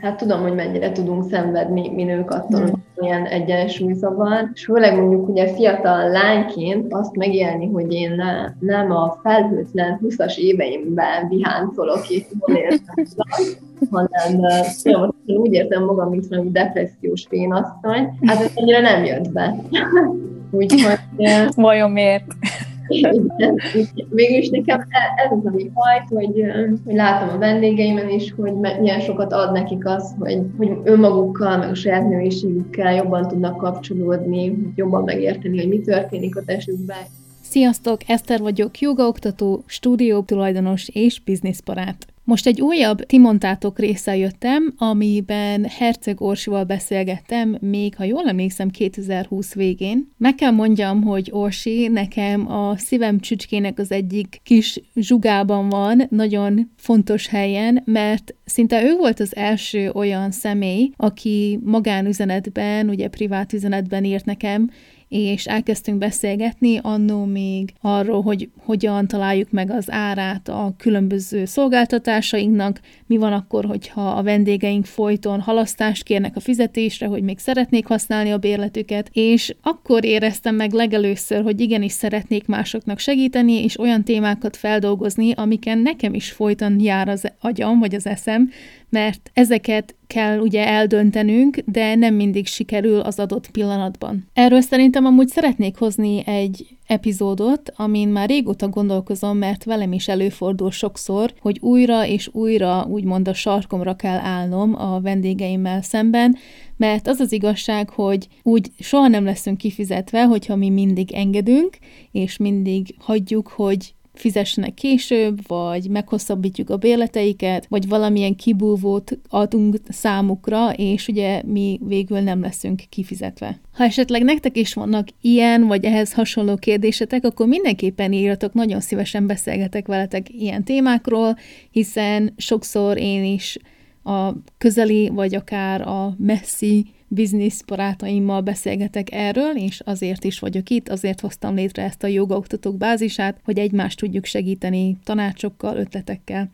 hát tudom, hogy mennyire tudunk szenvedni mi nők attól, hogy ilyen egyensúlyzavar, és főleg mondjuk ugye fiatal lányként azt megélni, hogy én ne, nem a felhőtlen 20-as éveimben viháncolok, és jól érzem hanem uh, úgy értem magam, mint valami depressziós fénasszony, hát ez annyira nem jött be. Úgyhogy... Vajon miért? Végülis nekem e- ez az, ami hajt, hogy, hogy látom a vendégeimen is, hogy milyen sokat ad nekik az, hogy, hogy önmagukkal, meg a saját nőiségükkel jobban tudnak kapcsolódni, jobban megérteni, hogy mi történik a testükben. Sziasztok, Eszter vagyok, jogaoktató, stúdió tulajdonos és bizniszparát. Most egy újabb Timontátok része jöttem, amiben Herceg Orsival beszélgettem, még ha jól emlékszem 2020 végén. Meg kell mondjam, hogy Orsi nekem a szívem csücskének az egyik kis zsugában van, nagyon fontos helyen, mert szinte ő volt az első olyan személy, aki magánüzenetben, ugye privát üzenetben írt nekem, és elkezdtünk beszélgetni annó még arról, hogy hogyan találjuk meg az árát a különböző szolgáltatásainknak, mi van akkor, hogyha a vendégeink folyton halasztást kérnek a fizetésre, hogy még szeretnék használni a bérletüket, és akkor éreztem meg legelőször, hogy igenis szeretnék másoknak segíteni, és olyan témákat feldolgozni, amiken nekem is folyton jár az agyam, vagy az eszem, mert ezeket kell ugye eldöntenünk, de nem mindig sikerül az adott pillanatban. Erről szerintem amúgy szeretnék hozni egy epizódot, amin már régóta gondolkozom, mert velem is előfordul sokszor, hogy újra és újra úgymond a sarkomra kell állnom a vendégeimmel szemben, mert az az igazság, hogy úgy soha nem leszünk kifizetve, hogyha mi mindig engedünk, és mindig hagyjuk, hogy fizessenek később, vagy meghosszabbítjuk a bérleteiket, vagy valamilyen kibúvót adunk számukra, és ugye mi végül nem leszünk kifizetve. Ha esetleg nektek is vannak ilyen, vagy ehhez hasonló kérdésetek, akkor mindenképpen írjatok, nagyon szívesen beszélgetek veletek ilyen témákról, hiszen sokszor én is a közeli, vagy akár a messzi biznisz barátaimmal beszélgetek erről, és azért is vagyok itt, azért hoztam létre ezt a jogaoktatók bázisát, hogy egymást tudjuk segíteni tanácsokkal, ötletekkel.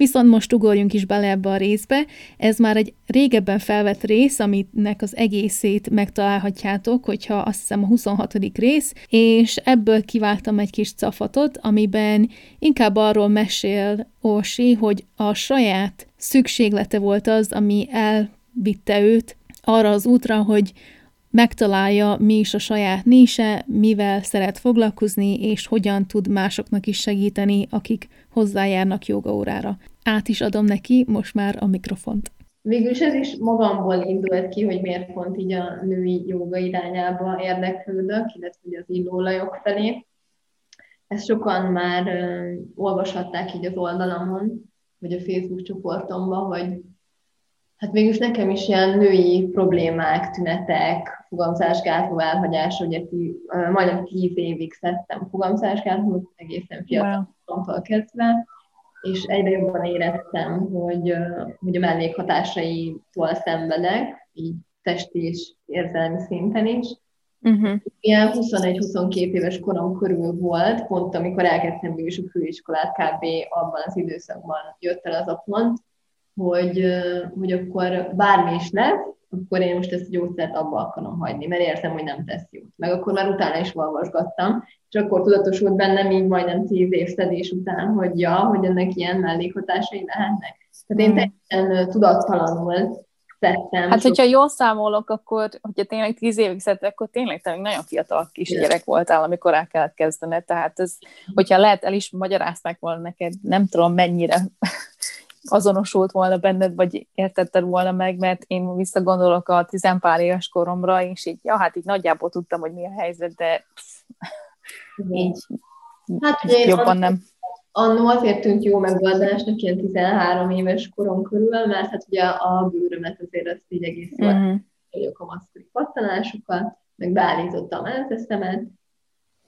Viszont most ugorjunk is bele ebbe a részbe. Ez már egy régebben felvett rész, aminek az egészét megtalálhatjátok, hogyha azt hiszem a 26. rész, és ebből kiváltam egy kis cafatot, amiben inkább arról mesél Orsi, hogy a saját szükséglete volt az, ami elvitte őt arra az útra, hogy megtalálja, mi is a saját níse, mivel szeret foglalkozni, és hogyan tud másoknak is segíteni, akik hozzájárnak jogaórára. Át is adom neki most már a mikrofont. Végülis ez is magamból indult ki, hogy miért pont így a női joga irányába érdeklődök, illetve az illóolajok felé. Ezt sokan már uh, olvashatták így az oldalamon, vagy a Facebook csoportomban, hogy Hát mégis nekem is ilyen női problémák, tünetek, fogamzásgátló elhagyás, ugye ti, majdnem tíz évig szedtem fogamzásgátlót, egészen fiatalomtól wow. kezdve, és egyre jobban éreztem, hogy, hogy a mellékhatásaitól szenvedek, így testi és érzelmi szinten is. Uh-huh. Ilyen 21-22 éves korom körül volt, pont amikor elkezdtem is a főiskolát, kb. abban az időszakban jött el az a pont, hogy, hogy akkor bármi is lesz, akkor én most ezt a gyógyszert abba akarom hagyni, mert érzem, hogy nem tesz jót. Meg akkor már utána is olvasgattam, és akkor tudatosult bennem így majdnem tíz év szedés után, hogy ja, hogy ennek ilyen mellékhatásai lehetnek. Tehát én hmm. teljesen tudattalanul szedtem. Hát, hogyha jól számolok, akkor, hogyha tényleg tíz évig szedtek, akkor tényleg te nagyon fiatal kisgyerek voltál, amikor el kellett kezdened. Tehát ez, hogyha lehet, el is magyarázták volna neked, nem tudom mennyire azonosult volna benned, vagy értetted volna meg, mert én visszagondolok a tizenpár éves koromra, és így, ja, hát így nagyjából tudtam, hogy mi a helyzet, de így hát, jobban nem. Annó azért tűnt jó megoldásnak ilyen 13 éves korom körül, mert hát ugye a bőrömet azért azt így egész jól uh-huh. a kamaszkori pattanásokat, meg beállítottam a eszemet,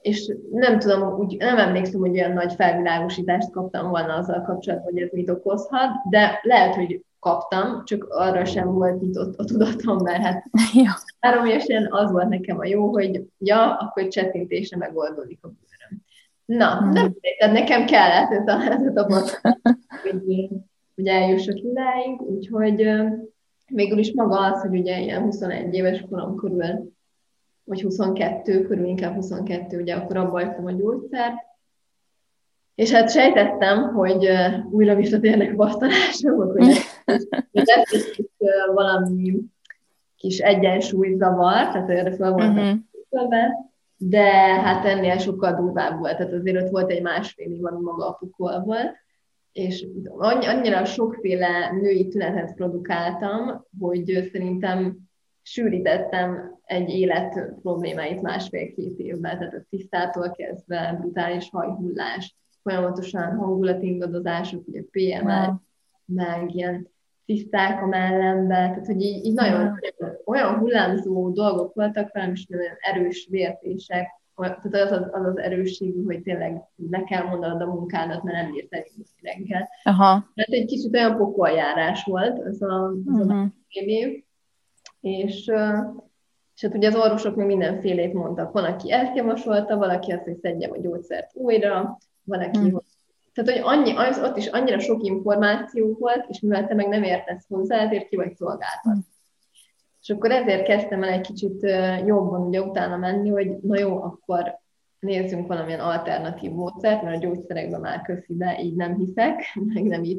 és nem tudom, úgy, nem emlékszem, hogy olyan nagy felvilágosítást kaptam volna azzal kapcsolatban, hogy ez mit okozhat, de lehet, hogy kaptam, csak arra sem volt nyitott a tudatom, mert hát ja. három évesen az volt nekem a jó, hogy ja, akkor csettintésre megoldódik a bőröm. Na, hmm. nem tehát nekem kellett ez a, ez a tapasztalat, hogy, hogy hogy eljussak idáig, úgyhogy végül is maga az, hogy ugye ilyen 21 éves korom körül, vagy 22 körül, inkább 22, ugye akkor abba a gyógyszert, és hát sejtettem, hogy újra visszatérnek a basztalások, hogy lesz kis valami kis egyensúlyzavar, tehát erre fel volt uh-huh. de hát ennél sokkal durvább volt, tehát azért ott volt egy másfél év, ami maga a pukol volt, és annyira sokféle női tünetet produkáltam, hogy szerintem sűrítettem egy élet problémáit másfél-két évben, tehát a tisztától kezdve brutális hajhullás, folyamatosan hangulatingadozások, ugye wow. meg ilyen tiszták a mellembe, tehát hogy így, így nagyon wow. olyan hullámzó dolgok voltak velem, is nagyon erős vértések, tehát az az, az, az erősségű, hogy tényleg le kell mondanod a munkádat, mert nem bírt elindulni reggel. Tehát egy kicsit olyan pokoljárás volt az a, az uh-huh. a év, és, és hát ugye az orvosok még mindenfélét mondtak. Van, aki ezt javasolta, valaki azt, hogy szedjem a gyógyszert újra, valaki, hmm. hogy tehát, hogy annyi, az, ott is annyira sok információ volt, és mivel te meg nem értesz hozzá, ezért ki vagy szolgáltat. Hmm. És akkor ezért kezdtem el egy kicsit jobban ugye utána menni, hogy na jó, akkor nézzünk valamilyen alternatív módszert, mert a gyógyszerekben már köszibe így nem hiszek, meg nem így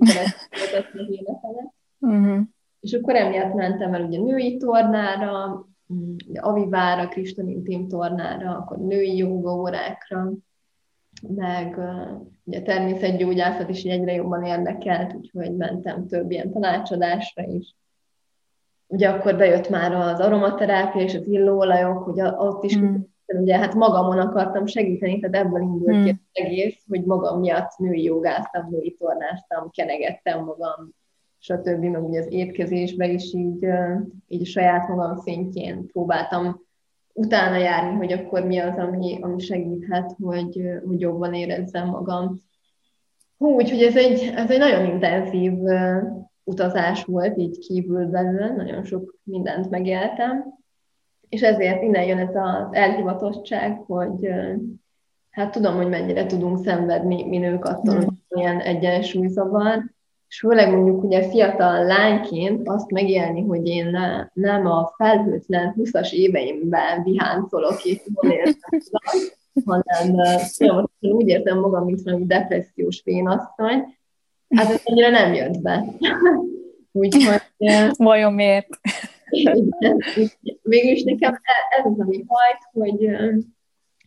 szeretném az életemet. Uh-huh. És akkor emiatt mentem el ugye női tornára, mm, ugye Avivára, Kristalin tornára, akkor női joga órákra, meg ugye természetgyógyászat is egyre jobban érdekelt, úgyhogy mentem több ilyen tanácsadásra is. Ugye akkor bejött már az aromaterápia és az illóolajok, hogy ott is mm. ugye hát magamon akartam segíteni, tehát ebből indult mm. ki az egész, hogy magam miatt női jogáztam, női tornáztam, kenegettem magam, stb. meg ugye az étkezésbe is így, így a saját magam szintjén próbáltam utána járni, hogy akkor mi az, ami, ami segíthet, hogy, hogy jobban érezzem magam. Hú, úgyhogy ez egy, ez egy nagyon intenzív utazás volt, így kívül belül, nagyon sok mindent megéltem, és ezért innen jön ez az elhivatottság, hogy hát tudom, hogy mennyire tudunk szenvedni mi nők attól, hogy milyen egyensúlyzavar, és főleg mondjuk ugye fiatal lányként azt megélni, hogy én ne, nem a felhőtlen 20-as éveimben viháncolok és jól érzem hanem uh, úgy értem magam, mint valami depressziós vénasszony, hát ez annyira nem jött be. Úgyhogy... Vajon miért? Végülis nekem e, ez az, ami hajt, hogy,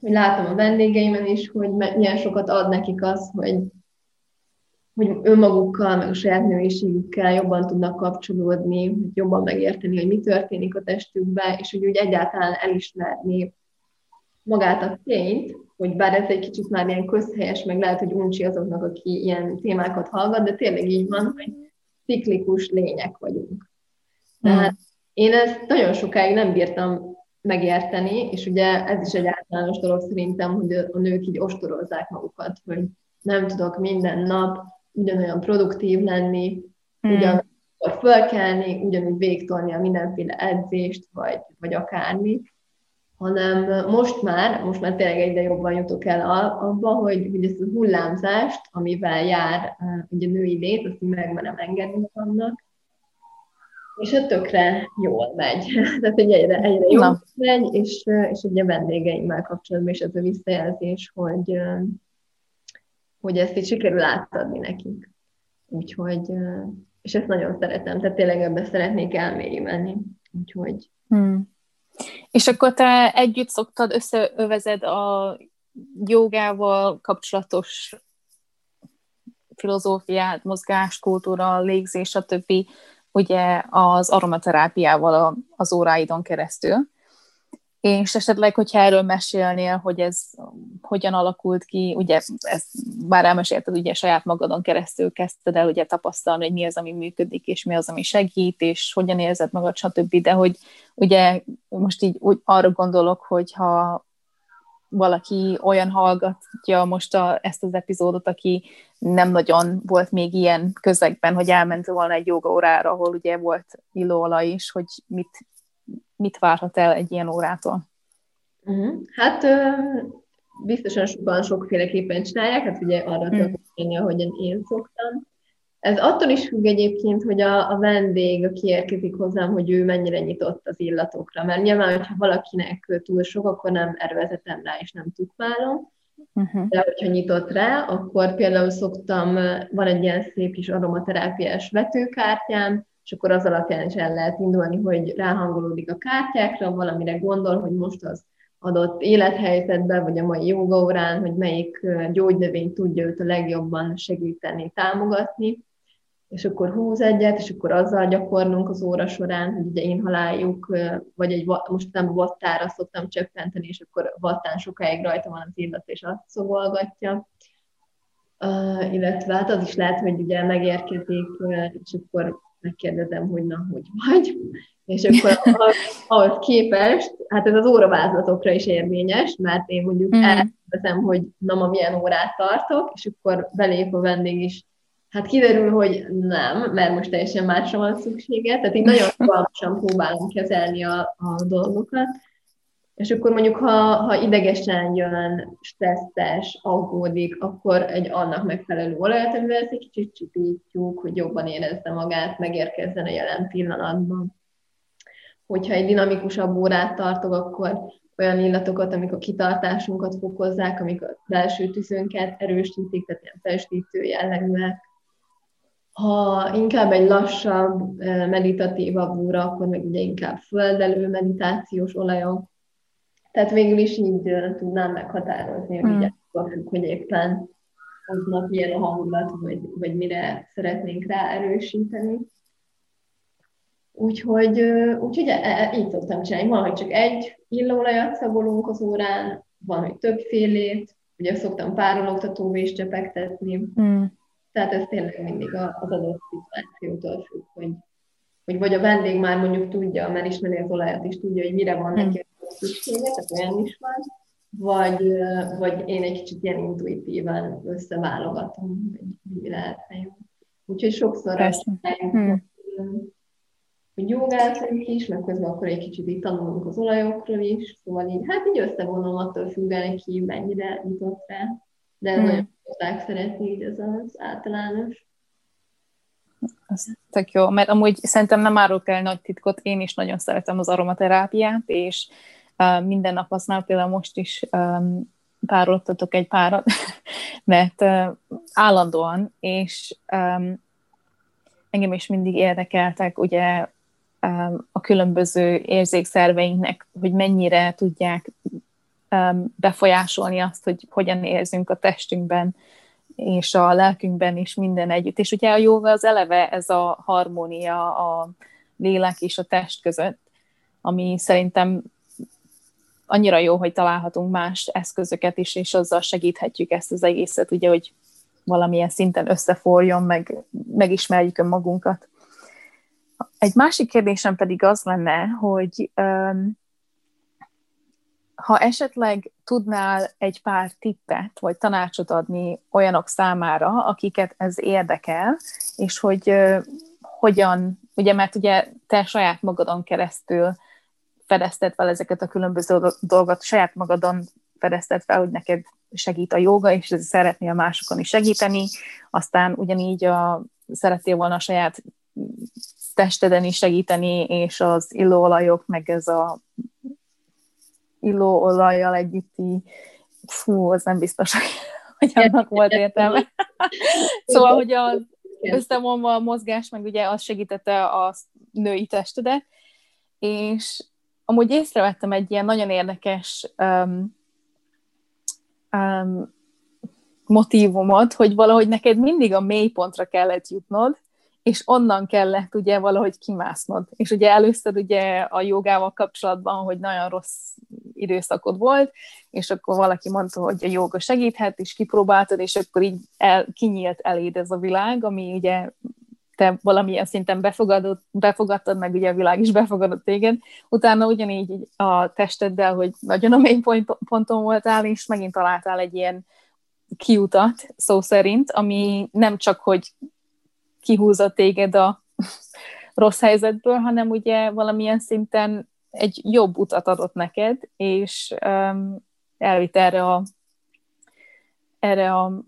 hogy látom a vendégeimen is, hogy milyen sokat ad nekik az, hogy hogy önmagukkal, meg a saját nőiségükkel jobban tudnak kapcsolódni, hogy jobban megérteni, hogy mi történik a testükben, és hogy úgy egyáltalán elismerni magát a tényt, hogy bár ez egy kicsit már ilyen közhelyes, meg lehet, hogy uncsi azoknak, aki ilyen témákat hallgat, de tényleg így van, hogy ciklikus lények vagyunk. Tehát hmm. én ezt nagyon sokáig nem bírtam megérteni, és ugye ez is egy általános dolog szerintem, hogy a nők így ostorozzák magukat, hogy nem tudok minden nap ugyanolyan produktív lenni, hmm. ugyanakkor fölkelni, ugyanúgy végtolni a mindenféle edzést, vagy, vagy akármi, hanem most már, most már tényleg egyre jobban jutok el abba, hogy, hogy ezt a hullámzást, amivel jár ugye a női lét, azt megmerem engedni magamnak, és ez tökre jól megy. Tehát egy egyre, egyre jól megy, és, és ugye a vendégeimmel kapcsolatban is ez a visszajelzés, hogy, hogy ezt így sikerül átadni nekik. Úgyhogy, és ezt nagyon szeretem, tehát tényleg ebbe szeretnék elmélyülni. Úgyhogy... Hmm. És akkor te együtt szoktad, összeövezed a jogával kapcsolatos filozófiát, mozgást, kultúra, légzés, stb. ugye az aromaterápiával az óráidon keresztül. És esetleg, hogyha erről mesélnél, hogy ez hogyan alakult ki, ugye ez bár elmesélted, ugye saját magadon keresztül kezdted el ugye tapasztalni, hogy mi az, ami működik, és mi az, ami segít, és hogyan érzed magad, stb. De hogy ugye most így úgy arra gondolok, hogy ha valaki olyan hallgatja most a, ezt az epizódot, aki nem nagyon volt még ilyen közegben, hogy elment volna egy joga órára, ahol ugye volt illóolaj is, hogy mit mit várhat el egy ilyen órától? Uh-huh. Hát biztosan sokan sokféleképpen csinálják, hát ugye arra tudok hogy ahogyan én szoktam. Ez attól is függ egyébként, hogy a, a vendég, aki érkezik hozzám, hogy ő mennyire nyitott az illatokra. Mert nyilván, hogyha valakinek túl sok, akkor nem erővezetem rá, és nem tukmálom. Uh-huh. De hogyha nyitott rá, akkor például szoktam, van egy ilyen szép kis aromaterápiás vetőkártyám, és akkor az alapján is el lehet indulni, hogy ráhangolódik a kártyákra, valamire gondol, hogy most az adott élethelyzetben, vagy a mai jogaórán, hogy melyik gyógynövény tudja őt a legjobban segíteni, támogatni, és akkor húz egyet, és akkor azzal gyakorlunk az óra során, hogy ugye inhaláljuk, vagy egy, most nem vattára szoktam csökkenteni, és akkor vattán sokáig rajta van az illat, és azt szogolgatja. Uh, illetve hát az is lehet, hogy ugye megérkezik, és akkor megkérdezem, hogy na, hogy vagy, és akkor ahhoz képest, hát ez az óravázlatokra is érvényes, mert én mondjuk mm. elveszem, hogy na ma milyen órát tartok, és akkor belép a vendég is. Hát kiderül, hogy nem, mert most teljesen másra van szüksége, tehát így nagyon rugalmasan próbálom kezelni a, a dolgokat. És akkor mondjuk, ha, ha idegesen jön, stresszes, aggódik, akkor egy annak megfelelő olajat, amivel ezt egy kicsit csipítjuk, hogy jobban érezze magát, megérkezzen a jelen pillanatban hogyha egy dinamikusabb órát tartok, akkor olyan illatokat, amik a kitartásunkat fokozzák, amik a belső tüzünket erősítik, tehát ilyen festítő jellegűek. Ha inkább egy lassabb, meditatívabb óra, akkor meg ugye inkább földelő meditációs olajok. Tehát végül is így tudnám meghatározni, hogy mm. függ, hogy éppen aznap milyen a hangulat, vagy, vagy mire szeretnénk rá erősíteni. Úgyhogy, úgyhogy e, e, így szoktam csinálni. Van, hogy csak egy illóolajat szagolunk az órán, van, hogy többfélét, ugye szoktam párologtatóba is csepegtetni. Mm. Tehát ez tényleg mindig az adott szituációtól függ, hogy, hogy vagy a vendég már mondjuk tudja, mert ismeri az olajat, és tudja, hogy mire van neki mm. Szüksége, tehát olyan is van, vagy, vagy én egy kicsit ilyen intuitíven összeválogatom, hogy mi lehetne jó. Úgyhogy sokszor azt hogy jogázunk is, meg közben akkor egy kicsit itt tanulunk az olajokról is, szóval így, hát így összevonom attól függően, ki mennyire nyitott rá, de hmm. nagyon szokták szeretni így az az általános. Ez tök jó, mert amúgy szerintem nem árulok el nagy titkot, én is nagyon szeretem az aromaterápiát, és minden nap használom, például most is pároltatok egy párat, mert állandóan, és engem is mindig érdekeltek ugye a különböző érzékszerveinknek, hogy mennyire tudják befolyásolni azt, hogy hogyan érzünk a testünkben, és a lelkünkben is minden együtt. És ugye a jóga az eleve ez a harmónia a lélek és a test között, ami szerintem annyira jó, hogy találhatunk más eszközöket is, és azzal segíthetjük ezt az egészet, ugye, hogy valamilyen szinten összeforjon, meg megismerjük önmagunkat. Egy másik kérdésem pedig az lenne, hogy um, ha esetleg tudnál egy pár tippet, vagy tanácsot adni olyanok számára, akiket ez érdekel, és hogy uh, hogyan, ugye, mert ugye te saját magadon keresztül fedezted fel ezeket a különböző dolgot, saját magadon fedezted fel, hogy neked segít a joga, és szeretnél másokon is segíteni, aztán ugyanígy a, szerettél volna a saját testeden is segíteni, és az illóolajok, meg ez a illóolajjal együtti, fú, az nem biztos, hogy annak volt értelme. szóval, hogy az összevonva a mozgás, meg ugye az segítette a női testedet, és amúgy észrevettem egy ilyen nagyon érdekes um, um, motivumot, hogy valahogy neked mindig a mélypontra kellett jutnod, és onnan kellett ugye valahogy kimásznod. És ugye először ugye a jogával kapcsolatban, hogy nagyon rossz időszakod volt, és akkor valaki mondta, hogy a joga segíthet, és kipróbáltad, és akkor így el, kinyílt eléd ez a világ, ami ugye te valamilyen szinten befogadod, befogadtad, meg ugye a világ is befogadott téged. Utána ugyanígy a testeddel, hogy nagyon a mély ponton voltál, és megint találtál egy ilyen kiutat, szó szerint, ami nem csak, hogy kihúzott téged a rossz helyzetből, hanem ugye valamilyen szinten egy jobb utat adott neked, és um, elvitt erre a erre a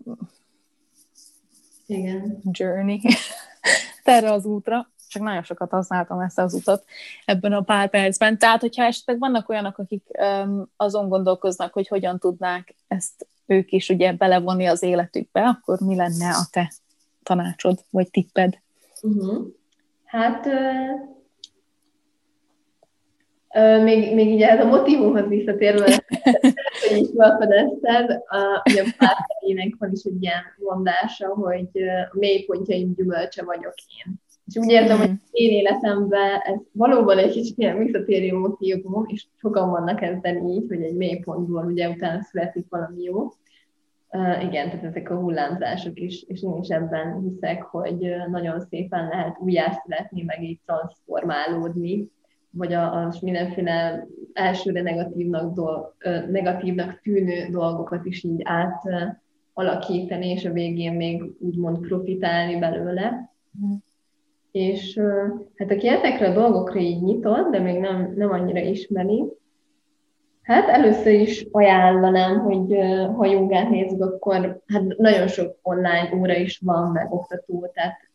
Igen. journey erre az útra, csak nagyon sokat használtam ezt az utat ebben a pár percben. Tehát, hogyha esetleg vannak olyanok, akik um, azon gondolkoznak, hogy hogyan tudnák ezt ők is ugye belevonni az életükbe, akkor mi lenne a te tanácsod, vagy tipped? Uh-huh. Hát Uh, még, még így ez a motivumhoz visszatérve, hogy felfedezted, ugye a pártejének van is egy ilyen mondása, hogy a mélypontjaim gyümölcse vagyok én. És úgy érzem, hogy mm-hmm. én életemben ez valóban egy kicsit ilyen visszatérő motivum, és sokan vannak ezzel így, hogy egy mélypontból ugye utána születik valami jó. Uh, igen, tehát ezek a hullámzások is, és én is ebben hiszek, hogy nagyon szépen lehet újjászületni, meg így transformálódni, vagy a, a mindenféle elsőre negatívnak, dolg, negatívnak tűnő dolgokat is így át alakítani, és a végén még úgymond profitálni belőle. Mm. És hát aki ezekre a dolgokra így nyitott, de még nem, nem annyira ismeri, hát először is ajánlanám, hogy ha jogát nézzük, akkor hát nagyon sok online óra is van, meg oktató, tehát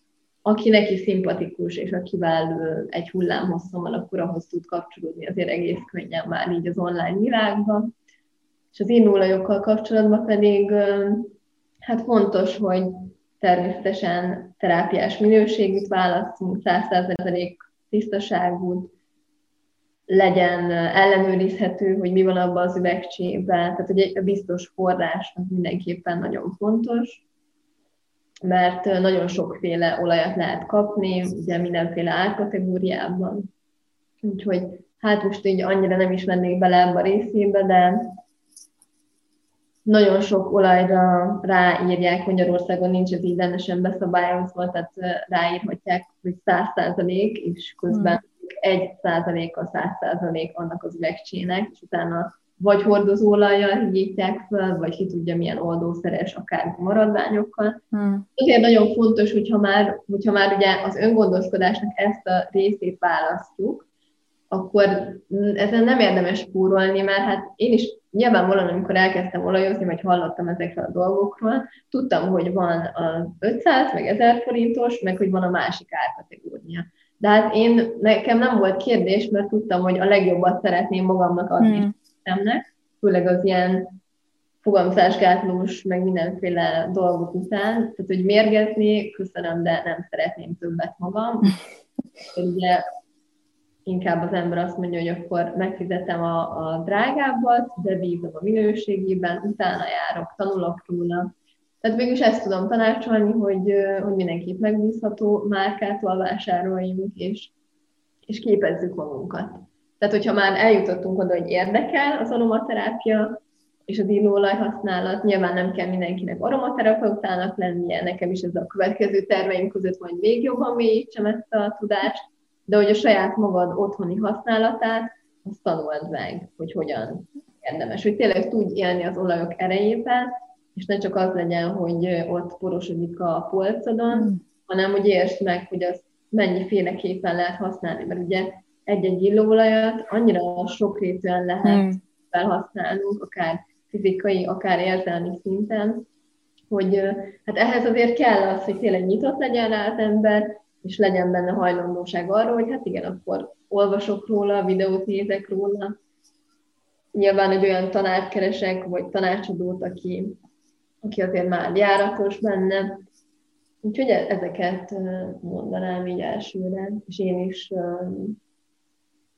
aki neki szimpatikus, és akivel egy hullámhosszon van, akkor ahhoz tud kapcsolódni azért egész könnyen már így az online világban. És az innólajokkal kapcsolatban pedig hát fontos, hogy természetesen terápiás minőségűt választunk, 100% tisztaságút, legyen ellenőrizhető, hogy mi van abban az üvegcsében, tehát hogy egy biztos forrás az mindenképpen nagyon fontos mert nagyon sokféle olajat lehet kapni, ugye mindenféle árkategóriában. Úgyhogy hát most így annyira nem is mennék bele ebbe a részébe, de nagyon sok olajra ráírják, Magyarországon nincs ez így rendesen beszabályozva, tehát ráírhatják, hogy 100% és közben hmm. egy százalék a 100 százalék annak az üvegcsének, és utána vagy hordozólajjal higítják fel, vagy ki tudja milyen oldószeres, akár maradványokkal. Hmm. Azért nagyon fontos, hogyha már, hogyha már ugye az öngondoskodásnak ezt a részét választjuk, akkor ezen nem érdemes spórolni, mert hát én is nyilvánvalóan, amikor elkezdtem olajozni, vagy hallottam ezekről a dolgokról, tudtam, hogy van a 500, meg 1000 forintos, meg hogy van a másik árkategória. De hát én, nekem nem volt kérdés, mert tudtam, hogy a legjobbat szeretném magamnak adni. Hmm testemnek, főleg az ilyen fogamzásgátlós, meg mindenféle dolgok után. Tehát, hogy mérgezni, köszönöm, de nem szeretném többet magam. Ugye inkább az ember azt mondja, hogy akkor megfizetem a, a drágábbat, de bízom a minőségében, utána járok, tanulok róla. Tehát végülis ezt tudom tanácsolni, hogy, hogy mindenképp megbízható márkától vásároljunk, és, és képezzük magunkat. Tehát, hogyha már eljutottunk oda, hogy érdekel az aromaterápia, és az illóolaj használat, nyilván nem kell mindenkinek aromaterapeutának lennie, nekem is ez a következő terveim között hogy még jobban mélyítsem ezt a tudást, de hogy a saját magad otthoni használatát, azt tanuld meg, hogy hogyan érdemes, hogy tényleg tudj élni az olajok erejében, és ne csak az legyen, hogy ott porosodik a polcodon, mm. hanem hogy értsd meg, hogy azt mennyiféleképpen lehet használni, mert ugye egy-egy illóolajat annyira sokrétűen lehet hmm. felhasználnunk, akár fizikai, akár érzelmi szinten, hogy hát ehhez azért kell az, hogy tényleg nyitott legyen rá az ember, és legyen benne hajlandóság arra, hogy hát igen, akkor olvasok róla, videót nézek róla. Nyilván egy olyan tanárt keresek, vagy tanácsadót, aki, aki azért már járatos benne. Úgyhogy e-, ezeket mondanám így elsőre, és én is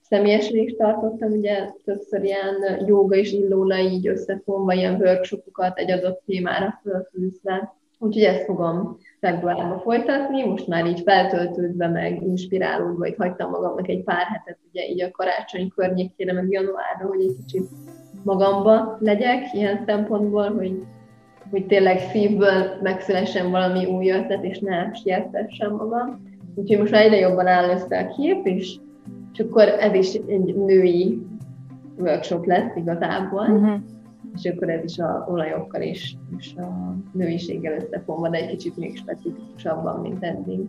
személyesen is tartottam, ugye többször ilyen joga és illóla így összefonva, ilyen workshopokat egy adott témára fölfűzve. Úgyhogy ezt fogom februárban folytatni, most már így feltöltődve, meg inspirálódva, itt hagytam magamnak egy pár hetet, ugye így a karácsony környékére, meg januárra, hogy egy kicsit magamba legyek ilyen szempontból, hogy, hogy tényleg szívből megszülessen valami új ötlet, és ne sietessem magam. Úgyhogy most már egyre jobban áll össze a kép, és és akkor ez is egy női workshop lesz igazából, uh-huh. és akkor ez is a olajokkal is, és a nőiséggel összefonva, de egy kicsit még specifikusabban, mint eddig.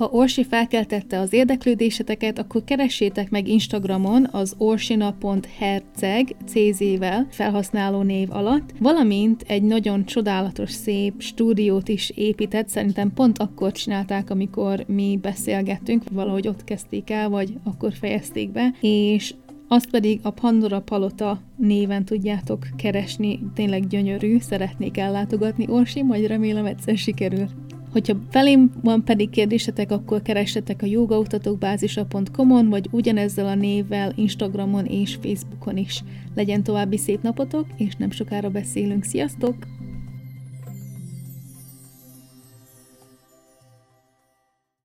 Ha Orsi felkeltette az érdeklődéseteket, akkor keressétek meg Instagramon az orsina.herceg CZ-vel felhasználó név alatt, valamint egy nagyon csodálatos, szép stúdiót is épített, szerintem pont akkor csinálták, amikor mi beszélgettünk, valahogy ott kezdték el, vagy akkor fejezték be, és azt pedig a Pandora Palota néven tudjátok keresni, tényleg gyönyörű, szeretnék ellátogatni. Orsi, majd remélem egyszer sikerül. Hogyha felém van pedig kérdésetek, akkor keressetek a jogaoktatókbázisa.com-on, vagy ugyanezzel a névvel Instagramon és Facebookon is. Legyen további szép napotok, és nem sokára beszélünk. Sziasztok!